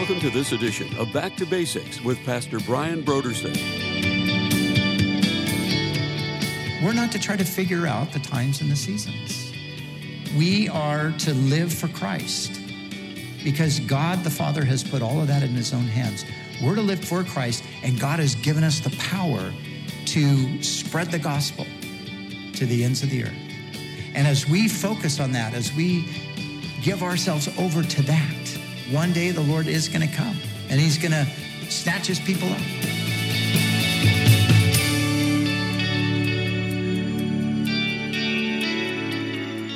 Welcome to this edition of Back to Basics with Pastor Brian Brodersen. We're not to try to figure out the times and the seasons. We are to live for Christ because God the Father has put all of that in His own hands. We're to live for Christ, and God has given us the power to spread the gospel to the ends of the earth. And as we focus on that, as we give ourselves over to that, one day the Lord is going to come and He's going to snatch His people up.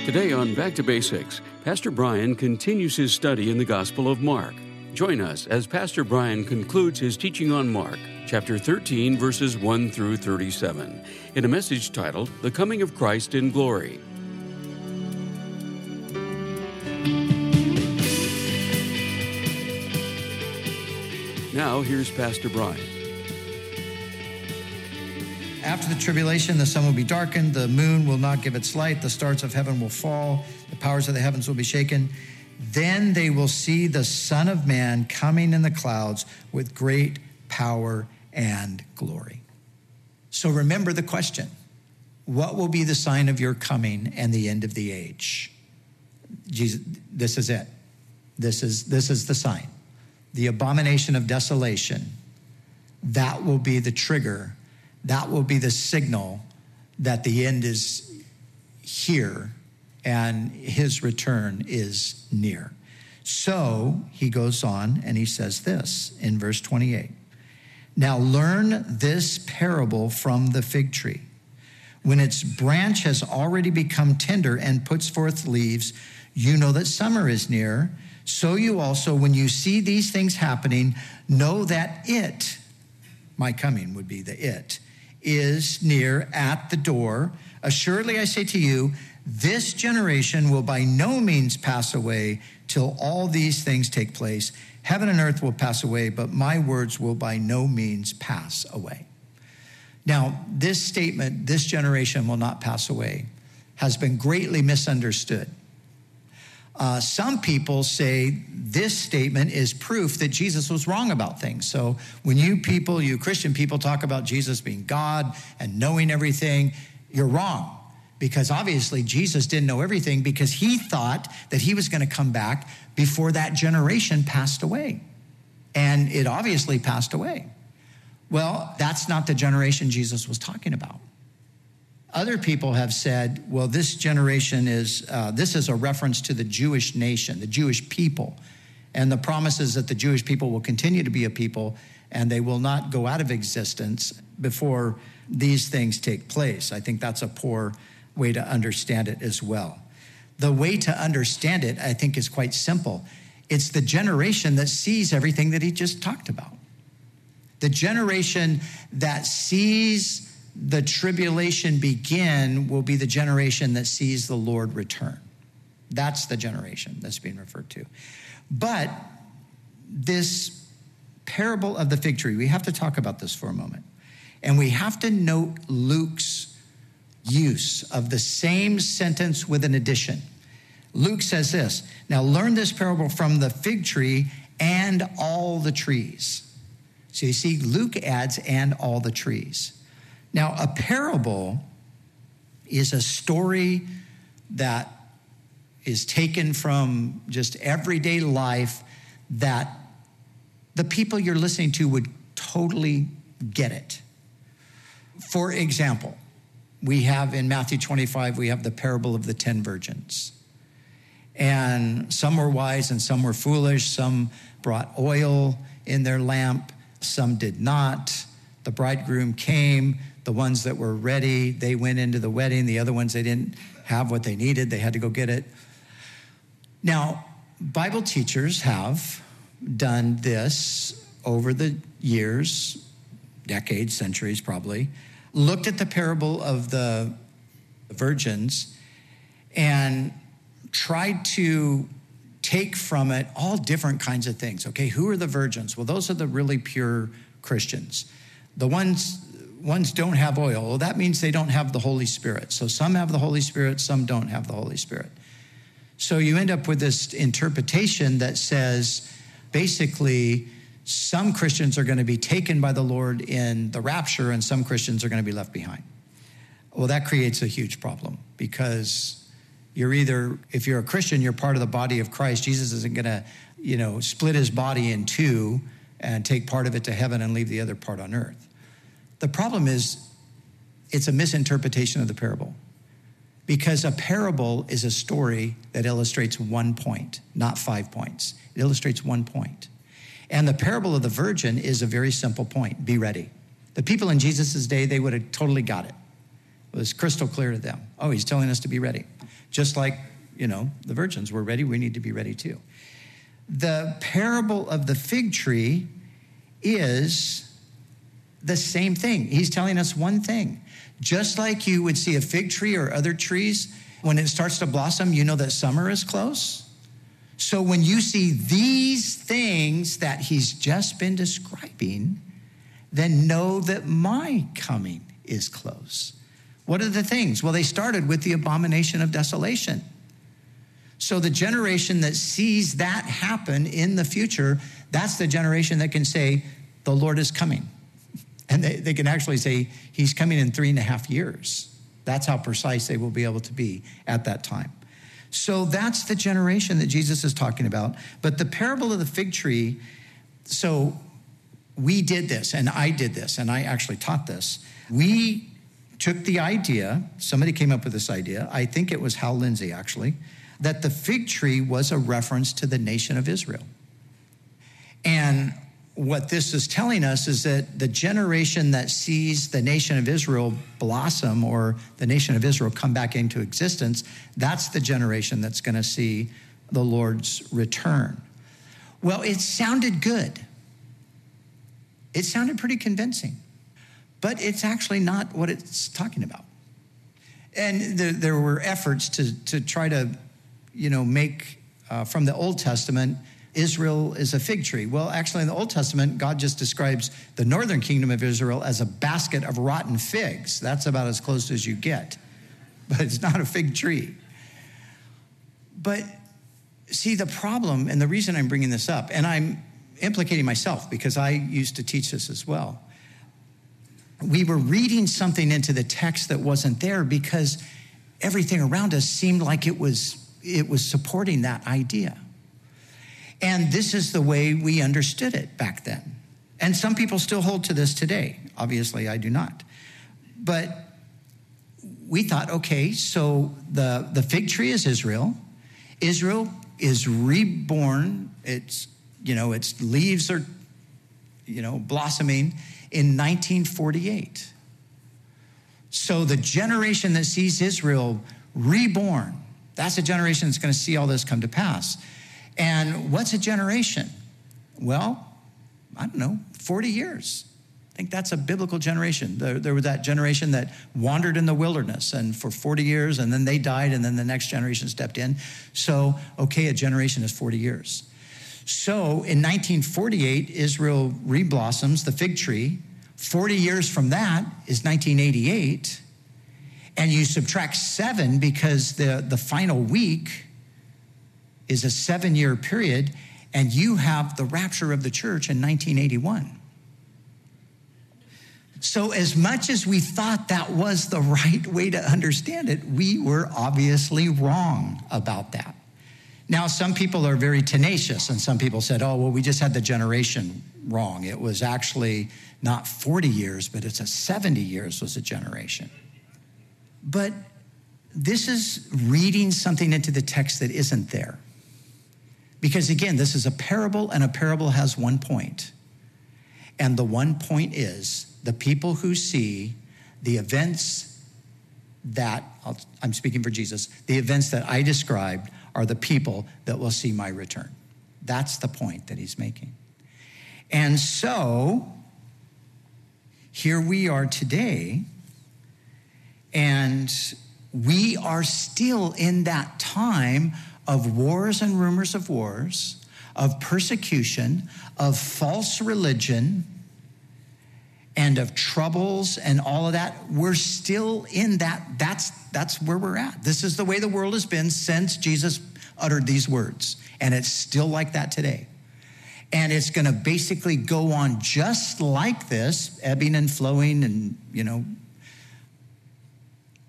Today on Back to Basics, Pastor Brian continues his study in the Gospel of Mark. Join us as Pastor Brian concludes his teaching on Mark, chapter 13, verses 1 through 37, in a message titled The Coming of Christ in Glory. Now, here's Pastor Brian. After the tribulation, the sun will be darkened, the moon will not give its light, the stars of heaven will fall, the powers of the heavens will be shaken. Then they will see the Son of Man coming in the clouds with great power and glory. So remember the question What will be the sign of your coming and the end of the age? Jesus, this is it. This is, this is the sign the abomination of desolation, that will be the trigger, that will be the signal that the end is here and his return is near. So he goes on and he says this in verse 28 Now learn this parable from the fig tree. When its branch has already become tender and puts forth leaves, you know that summer is near. So you also, when you see these things happening, know that it, my coming would be the it, is near at the door. Assuredly, I say to you, this generation will by no means pass away till all these things take place. Heaven and earth will pass away, but my words will by no means pass away. Now, this statement, this generation will not pass away, has been greatly misunderstood. Uh, some people say this statement is proof that Jesus was wrong about things. So when you people, you Christian people, talk about Jesus being God and knowing everything, you're wrong. Because obviously Jesus didn't know everything because he thought that he was going to come back before that generation passed away. And it obviously passed away. Well, that's not the generation Jesus was talking about. Other people have said, well, this generation is, uh, this is a reference to the Jewish nation, the Jewish people, and the promises that the Jewish people will continue to be a people and they will not go out of existence before these things take place. I think that's a poor way to understand it as well. The way to understand it, I think, is quite simple. It's the generation that sees everything that he just talked about. The generation that sees the tribulation begin will be the generation that sees the Lord return. That's the generation that's being referred to. But this parable of the fig tree, we have to talk about this for a moment. And we have to note Luke's use of the same sentence with an addition. Luke says this Now learn this parable from the fig tree and all the trees. So you see, Luke adds and all the trees. Now, a parable is a story that is taken from just everyday life that the people you're listening to would totally get it. For example, we have in Matthew 25, we have the parable of the 10 virgins. And some were wise and some were foolish. Some brought oil in their lamp, some did not. The bridegroom came, the ones that were ready, they went into the wedding. The other ones, they didn't have what they needed, they had to go get it. Now, Bible teachers have done this over the years, decades, centuries probably, looked at the parable of the virgins and tried to take from it all different kinds of things. Okay, who are the virgins? Well, those are the really pure Christians. The ones ones don't have oil. Well, that means they don't have the Holy Spirit. So some have the Holy Spirit, some don't have the Holy Spirit. So you end up with this interpretation that says basically some Christians are going to be taken by the Lord in the rapture and some Christians are going to be left behind. Well, that creates a huge problem because you're either, if you're a Christian, you're part of the body of Christ. Jesus isn't going to, you know, split his body in two and take part of it to heaven and leave the other part on earth. The problem is, it's a misinterpretation of the parable because a parable is a story that illustrates one point, not five points. It illustrates one point. And the parable of the virgin is a very simple point be ready. The people in Jesus' day, they would have totally got it. It was crystal clear to them. Oh, he's telling us to be ready. Just like, you know, the virgins were ready, we need to be ready too. The parable of the fig tree is the same thing. He's telling us one thing. Just like you would see a fig tree or other trees, when it starts to blossom, you know that summer is close. So when you see these things that he's just been describing, then know that my coming is close. What are the things? Well, they started with the abomination of desolation. So the generation that sees that happen in the future, that's the generation that can say, the Lord is coming. And they, they can actually say, He's coming in three and a half years. That's how precise they will be able to be at that time. So that's the generation that Jesus is talking about. But the parable of the fig tree, so we did this, and I did this, and I actually taught this. We took the idea, somebody came up with this idea, I think it was Hal Lindsey actually, that the fig tree was a reference to the nation of Israel. And what this is telling us is that the generation that sees the nation of Israel blossom or the nation of Israel come back into existence, that's the generation that's going to see the Lord's return. Well, it sounded good. It sounded pretty convincing, but it's actually not what it's talking about. And there, there were efforts to, to try to, you know, make uh, from the Old Testament Israel is a fig tree. Well, actually, in the Old Testament, God just describes the northern kingdom of Israel as a basket of rotten figs. That's about as close as you get, but it's not a fig tree. But see, the problem, and the reason I'm bringing this up, and I'm implicating myself because I used to teach this as well. We were reading something into the text that wasn't there because everything around us seemed like it was it was supporting that idea. And this is the way we understood it back then. And some people still hold to this today. Obviously, I do not. But we thought, okay, so the, the fig tree is Israel. Israel is reborn. It's, you know, its leaves are, you know, blossoming in 1948. So the generation that sees Israel reborn, that's a generation that's going to see all this come to pass. And what's a generation? Well, I don't know, 40 years. I think that's a biblical generation. There, there, was that generation that wandered in the wilderness and for 40 years, and then they died, and then the next generation stepped in. So, okay, a generation is 40 years. So in 1948, Israel reblossoms the fig tree. 40 years from that is 1988. And you subtract seven because the, the final week is a seven year period, and you have the rapture of the church in 1981. So, as much as we thought that was the right way to understand it, we were obviously wrong about that. Now, some people are very tenacious, and some people said, oh, well, we just had the generation wrong. It was actually not 40 years, but it's a 70 years was a generation. But this is reading something into the text that isn't there. Because again, this is a parable, and a parable has one point. And the one point is the people who see the events that, I'm speaking for Jesus, the events that I described are the people that will see my return. That's the point that he's making. And so, here we are today, and we are still in that time of wars and rumors of wars, of persecution, of false religion, and of troubles and all of that. We're still in that. That's, that's where we're at. This is the way the world has been since Jesus uttered these words. And it's still like that today. And it's going to basically go on just like this, ebbing and flowing, and, you know.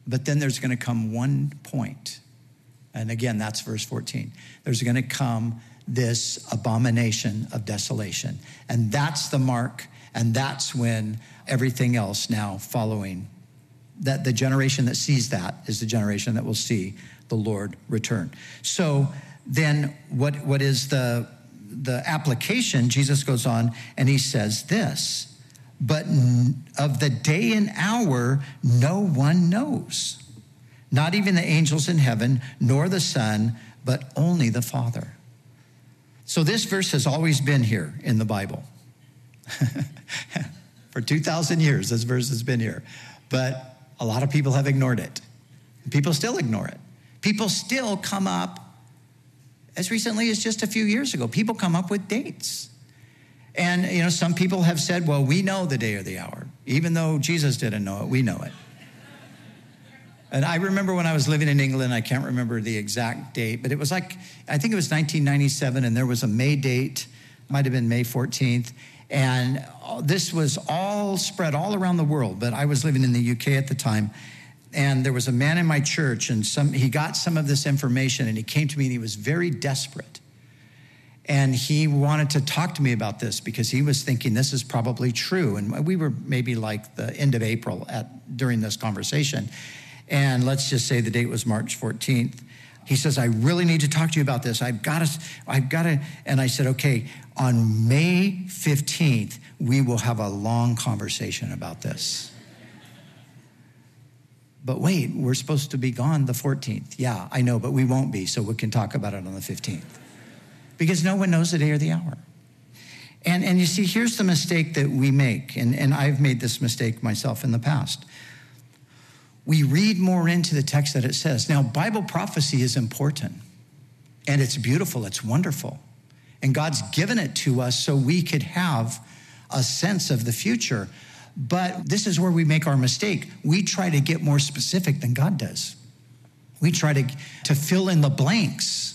But then there's going to come one point, and again, that's verse 14. There's going to come this abomination of desolation. And that's the mark, and that's when everything else now following that the generation that sees that is the generation that will see the Lord return. So then what, what is the the application, Jesus goes on and he says this, but of the day and hour no one knows. Not even the angels in heaven, nor the Son, but only the Father. So this verse has always been here in the Bible. For 2,000 years, this verse has been here. But a lot of people have ignored it. People still ignore it. People still come up, as recently as just a few years ago, people come up with dates. And, you know, some people have said, well, we know the day or the hour. Even though Jesus didn't know it, we know it. And I remember when I was living in England, I can't remember the exact date, but it was like, I think it was 1997, and there was a May date, might have been May 14th. And this was all spread all around the world, but I was living in the UK at the time. And there was a man in my church, and some, he got some of this information, and he came to me and he was very desperate. And he wanted to talk to me about this because he was thinking this is probably true. And we were maybe like the end of April at, during this conversation. And let's just say the date was March 14th. He says, I really need to talk to you about this. I've got to, I've got to. And I said, okay, on May 15th, we will have a long conversation about this. But wait, we're supposed to be gone the 14th. Yeah, I know, but we won't be, so we can talk about it on the 15th. Because no one knows the day or the hour. And, and you see, here's the mistake that we make, and, and I've made this mistake myself in the past we read more into the text that it says. Now, Bible prophecy is important and it's beautiful, it's wonderful. And God's given it to us so we could have a sense of the future. But this is where we make our mistake. We try to get more specific than God does. We try to, to fill in the blanks.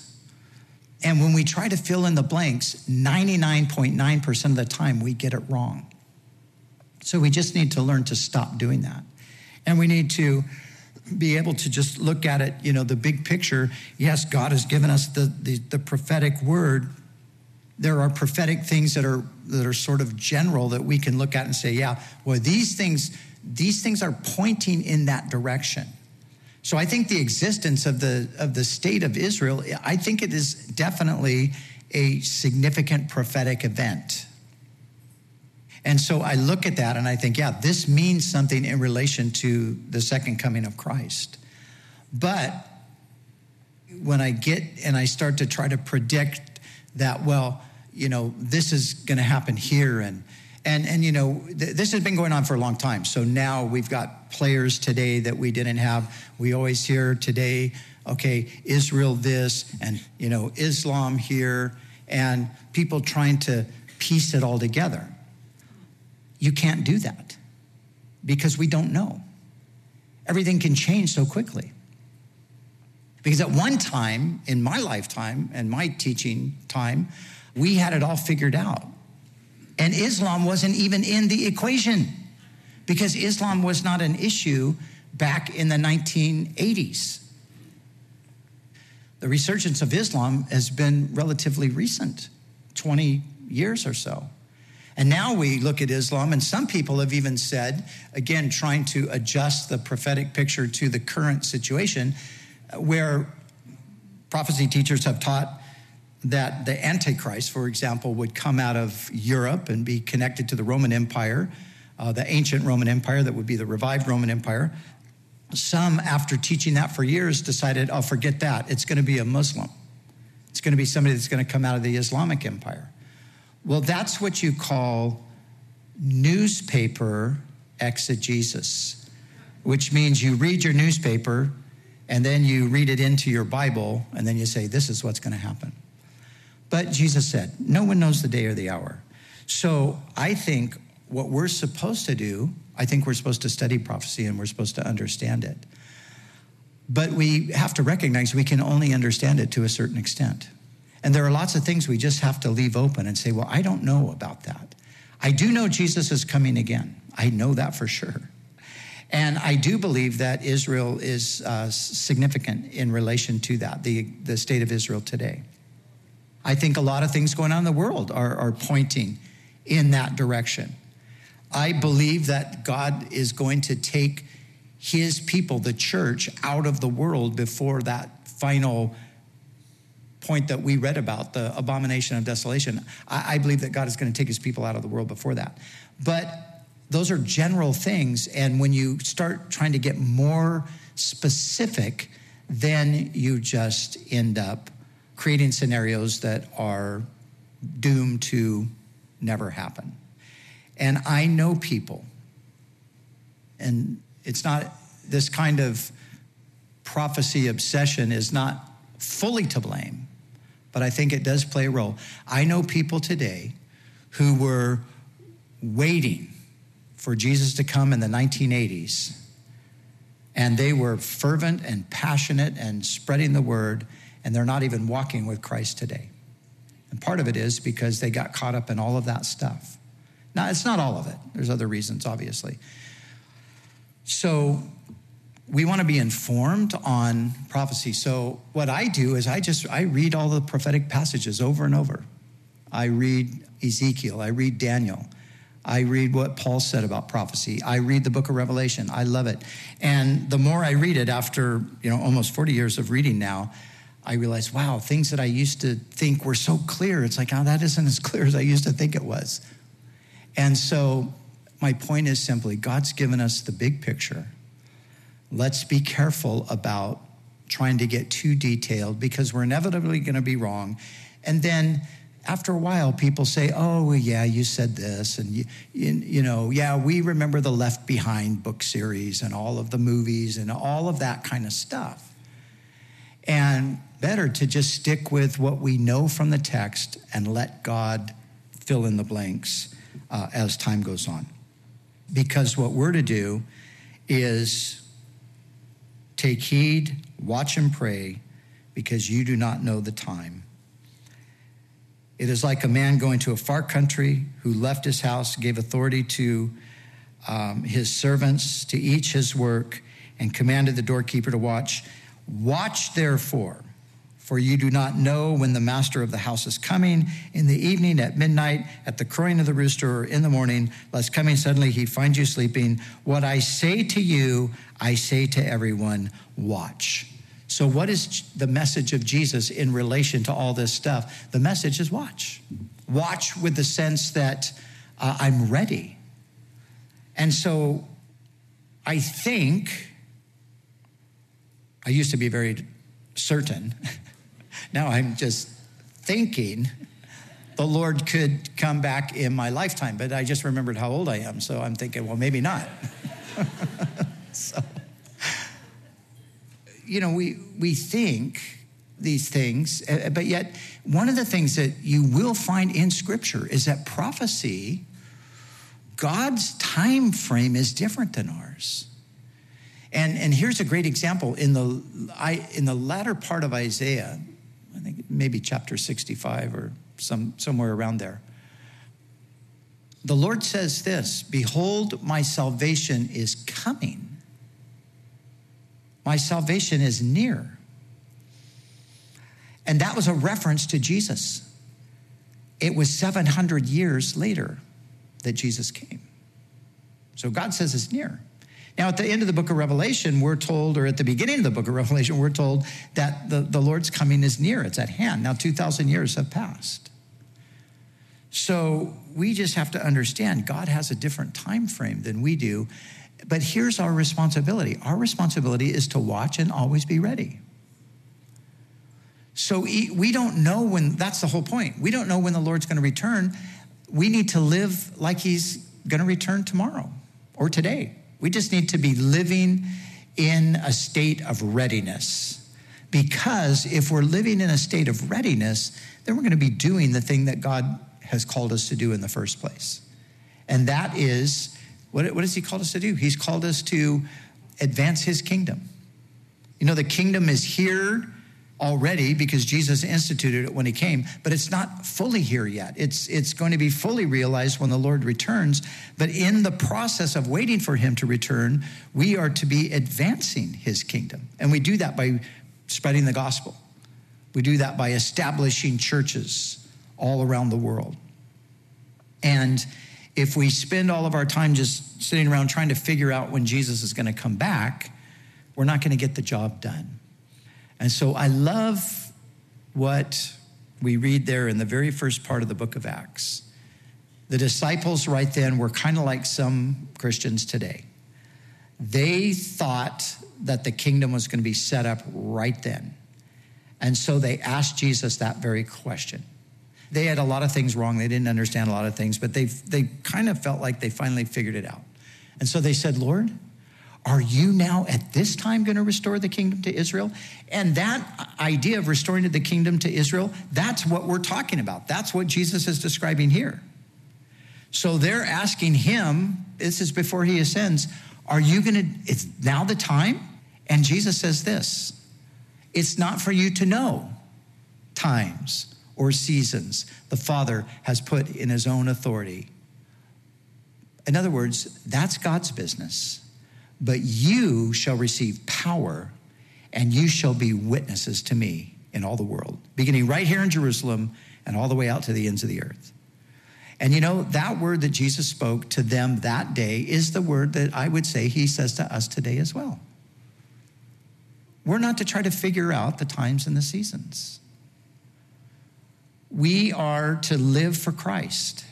And when we try to fill in the blanks, 99.9% of the time we get it wrong. So we just need to learn to stop doing that. And we need to be able to just look at it, you know, the big picture. Yes, God has given us the, the, the prophetic word. There are prophetic things that are that are sort of general that we can look at and say, yeah, well, these things, these things are pointing in that direction. So I think the existence of the of the state of Israel, I think it is definitely a significant prophetic event. And so I look at that and I think, yeah, this means something in relation to the second coming of Christ. But when I get and I start to try to predict that, well, you know, this is going to happen here and and and you know, th- this has been going on for a long time. So now we've got players today that we didn't have. We always hear today, okay, Israel this and you know, Islam here and people trying to piece it all together. You can't do that because we don't know. Everything can change so quickly. Because at one time in my lifetime and my teaching time, we had it all figured out. And Islam wasn't even in the equation because Islam was not an issue back in the 1980s. The resurgence of Islam has been relatively recent 20 years or so. And now we look at Islam, and some people have even said, again, trying to adjust the prophetic picture to the current situation, where prophecy teachers have taught that the Antichrist, for example, would come out of Europe and be connected to the Roman Empire, uh, the ancient Roman Empire that would be the revived Roman Empire. Some, after teaching that for years, decided, oh, forget that. It's going to be a Muslim. It's going to be somebody that's going to come out of the Islamic Empire. Well, that's what you call newspaper exegesis, which means you read your newspaper and then you read it into your Bible and then you say, this is what's going to happen. But Jesus said, no one knows the day or the hour. So I think what we're supposed to do, I think we're supposed to study prophecy and we're supposed to understand it. But we have to recognize we can only understand it to a certain extent. And there are lots of things we just have to leave open and say, well, I don't know about that. I do know Jesus is coming again. I know that for sure. And I do believe that Israel is uh, significant in relation to that, the, the state of Israel today. I think a lot of things going on in the world are, are pointing in that direction. I believe that God is going to take his people, the church, out of the world before that final point that we read about, the abomination of desolation. I, I believe that God is going to take his people out of the world before that. But those are general things. And when you start trying to get more specific, then you just end up creating scenarios that are doomed to never happen. And I know people, and it's not this kind of prophecy obsession is not fully to blame, but I think it does play a role. I know people today who were waiting for Jesus to come in the 1980s, and they were fervent and passionate and spreading the word, and they're not even walking with Christ today. And part of it is because they got caught up in all of that stuff. Now, it's not all of it, there's other reasons, obviously. So, we want to be informed on prophecy. So, what I do is I just I read all the prophetic passages over and over. I read Ezekiel, I read Daniel. I read what Paul said about prophecy. I read the book of Revelation. I love it. And the more I read it after, you know, almost 40 years of reading now, I realize, wow, things that I used to think were so clear, it's like, oh, that isn't as clear as I used to think it was. And so my point is simply God's given us the big picture. Let's be careful about trying to get too detailed because we're inevitably going to be wrong. And then after a while, people say, oh, well, yeah, you said this. And, you, you, you, know, yeah, we remember the Left Behind book series and all of the movies and all of that kind of stuff. And better to just stick with what we know from the text and let God fill in the blanks uh, as time goes on. Because what we're to do is take heed, watch and pray, because you do not know the time. It is like a man going to a far country who left his house, gave authority to um, his servants to each his work, and commanded the doorkeeper to watch. Watch therefore for you do not know when the master of the house is coming in the evening, at midnight, at the crowing of the rooster, or in the morning, lest coming suddenly he find you sleeping. What I say to you, I say to everyone, watch. So, what is the message of Jesus in relation to all this stuff? The message is watch. Watch with the sense that uh, I'm ready. And so, I think, I used to be very certain Now I'm just thinking the Lord could come back in my lifetime, but I just remembered how old I am, so I'm thinking, well, maybe not. so, you know, we, we think these things, eh, but yet one of the things that you will find in Scripture is that prophecy, God's time frame is different than ours. And, and here's a great example in the, I, in the latter part of Isaiah, I think maybe chapter 65 or some, somewhere around there. The Lord says this Behold, my salvation is coming. My salvation is near. And that was a reference to Jesus. It was 700 years later that Jesus came. So God says it's near. Now, at the end of the book of Revelation, we're told, or at the beginning of the book of Revelation, we're told that the, the Lord's coming is near, it's at hand. Now, 2,000 years have passed. So we just have to understand God has a different time frame than we do. But here's our responsibility our responsibility is to watch and always be ready. So we don't know when, that's the whole point. We don't know when the Lord's going to return. We need to live like he's going to return tomorrow or today. We just need to be living in a state of readiness. Because if we're living in a state of readiness, then we're going to be doing the thing that God has called us to do in the first place. And that is what, what has He called us to do? He's called us to advance His kingdom. You know, the kingdom is here already because Jesus instituted it when he came, but it's not fully here yet. It's, it's going to be fully realized when the Lord returns. But in the process of waiting for him to return, we are to be advancing his kingdom. And we do that by spreading the gospel, we do that by establishing churches all around the world. And if we spend all of our time just sitting around trying to figure out when Jesus is going to come back, we're not going to get the job done. And so I love what we read there in the very first part of the book of Acts. The disciples, right then, were kind of like some Christians today. They thought that the kingdom was going to be set up right then. And so they asked Jesus that very question. They had a lot of things wrong. They didn't understand a lot of things, but they, they kind of felt like they finally figured it out. And so they said, Lord, are you now at this time going to restore the kingdom to Israel? And that idea of restoring the kingdom to Israel, that's what we're talking about. That's what Jesus is describing here. So they're asking him, this is before he ascends, are you going to, it's now the time? And Jesus says this it's not for you to know times or seasons the Father has put in his own authority. In other words, that's God's business. But you shall receive power, and you shall be witnesses to me in all the world, beginning right here in Jerusalem and all the way out to the ends of the earth. And you know, that word that Jesus spoke to them that day is the word that I would say he says to us today as well. We're not to try to figure out the times and the seasons. We are to live for Christ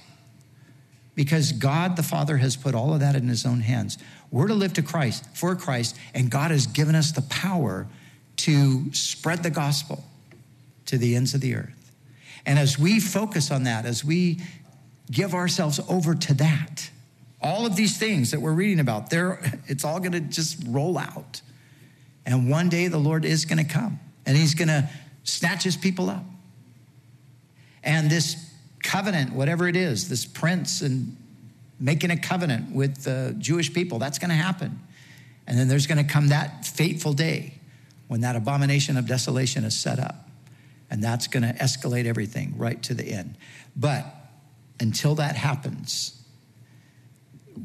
because God the Father has put all of that in his own hands. We're to live to Christ, for Christ, and God has given us the power to spread the gospel to the ends of the earth. And as we focus on that, as we give ourselves over to that, all of these things that we're reading about, there it's all going to just roll out. And one day the Lord is going to come and he's going to snatch his people up. And this covenant, whatever it is, this prince and making a covenant with the Jewish people, that's going to happen. And then there's going to come that fateful day when that abomination of desolation is set up. And that's going to escalate everything right to the end. But until that happens,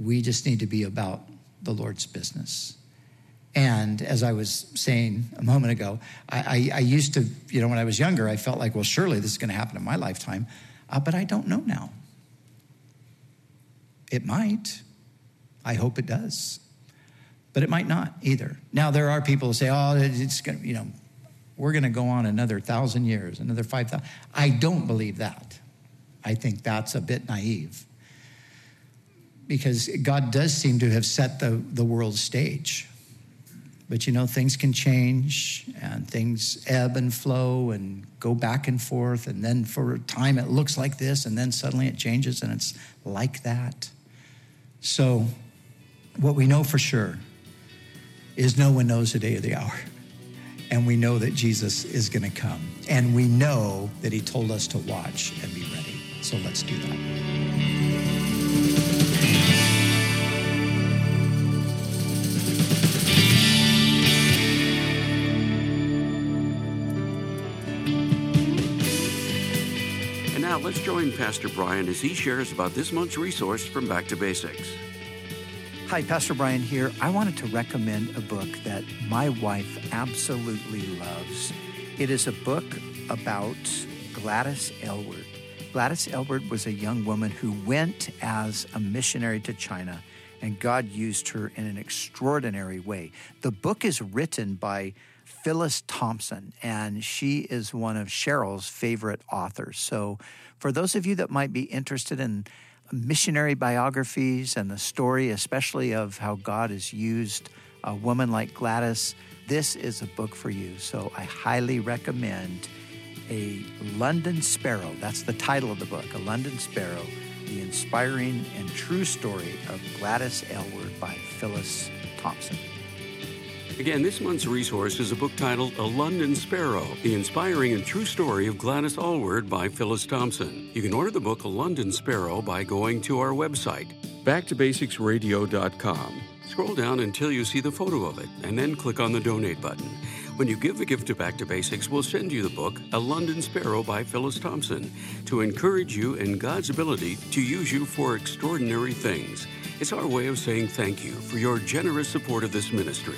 we just need to be about the Lord's business. And as I was saying a moment ago, I, I, I, used to, you know, when I was younger, I felt like, well, surely this is going to happen in my lifetime uh, but I don't know now. It might. I hope it does. But it might not either. Now, there are people who say, oh, it's going to, you know, we're going to go on another thousand years, another 5,000. I don't believe that. I think that's a bit naive. Because God does seem to have set the, the world stage. But you know, things can change and things ebb and flow and go back and forth. And then for a time it looks like this, and then suddenly it changes and it's like that. So, what we know for sure is no one knows the day or the hour. And we know that Jesus is going to come. And we know that he told us to watch and be ready. So let's do that. Let's join Pastor Brian as he shares about this month's resource from Back to Basics. Hi, Pastor Brian here. I wanted to recommend a book that my wife absolutely loves. It is a book about Gladys Aylward. Gladys Aylward was a young woman who went as a missionary to China, and God used her in an extraordinary way. The book is written by Phyllis Thompson, and she is one of Cheryl's favorite authors. So, for those of you that might be interested in missionary biographies and the story, especially of how God has used a woman like Gladys, this is a book for you. So, I highly recommend A London Sparrow. That's the title of the book, A London Sparrow The Inspiring and True Story of Gladys Aylward by Phyllis Thompson. Again, this month's resource is a book titled A London Sparrow The Inspiring and True Story of Gladys Aylward by Phyllis Thompson. You can order the book A London Sparrow by going to our website, backtobasicsradio.com. Scroll down until you see the photo of it, and then click on the donate button. When you give a gift to Back to Basics, we'll send you the book, A London Sparrow by Phyllis Thompson, to encourage you in God's ability to use you for extraordinary things. It's our way of saying thank you for your generous support of this ministry.